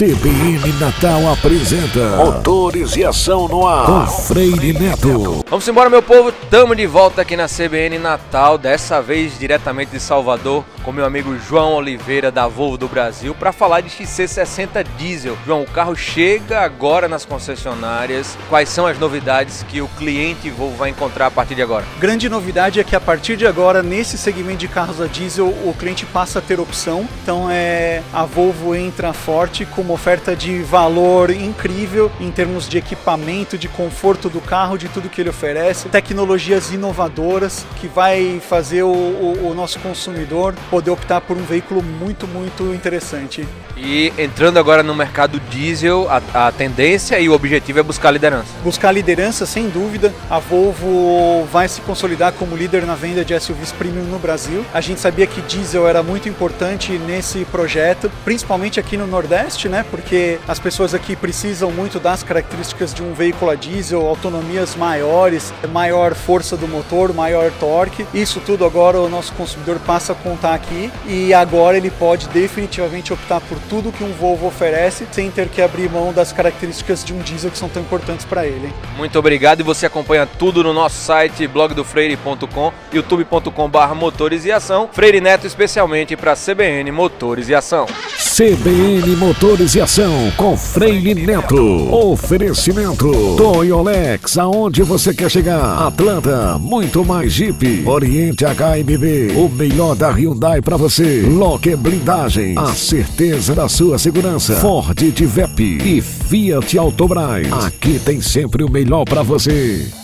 CBN Natal apresenta Motores e Ação no Ar com Freire Neto. Vamos embora, meu povo. Tamo de volta aqui na CBN Natal, dessa vez diretamente de Salvador, com meu amigo João Oliveira da Volvo do Brasil, para falar de XC60 Diesel. João, o carro chega agora nas concessionárias. Quais são as novidades que o cliente Volvo vai encontrar a partir de agora? Grande novidade é que a partir de agora, nesse segmento de carros a diesel, o cliente passa a ter opção. Então é a Volvo entra forte com uma oferta de valor incrível em termos de equipamento, de conforto do carro, de tudo que ele oferece, tecnologias inovadoras que vai fazer o, o, o nosso consumidor poder optar por um veículo muito, muito interessante. E entrando agora no mercado diesel, a, a tendência e o objetivo é buscar liderança. Buscar liderança, sem dúvida. A Volvo vai se consolidar como líder na venda de SUVs premium no Brasil. A gente sabia que diesel era muito importante nesse projeto, principalmente aqui no Nordeste, né? Porque as pessoas aqui precisam muito das características de um veículo a diesel, autonomias maiores, maior força do motor, maior torque. Isso tudo agora o nosso consumidor passa a contar aqui e agora ele pode definitivamente optar por tudo que um Volvo oferece sem ter que abrir mão das características de um diesel que são tão importantes para ele. Muito obrigado e você acompanha tudo no nosso site blogdofreire.com, youtube.com/barra motores e ação, Freire Neto especialmente para CBN Motores e Ação. CBN Motores e Ação com Freire Neto. Oferecimento Toyolex, aonde você quer chegar? Atlanta, muito mais Jeep. Oriente HMB, o melhor da Hyundai para você. Locker Blindagem, a certeza da sua segurança. Ford Divep e Fiat Autobras. Aqui tem sempre o melhor para você.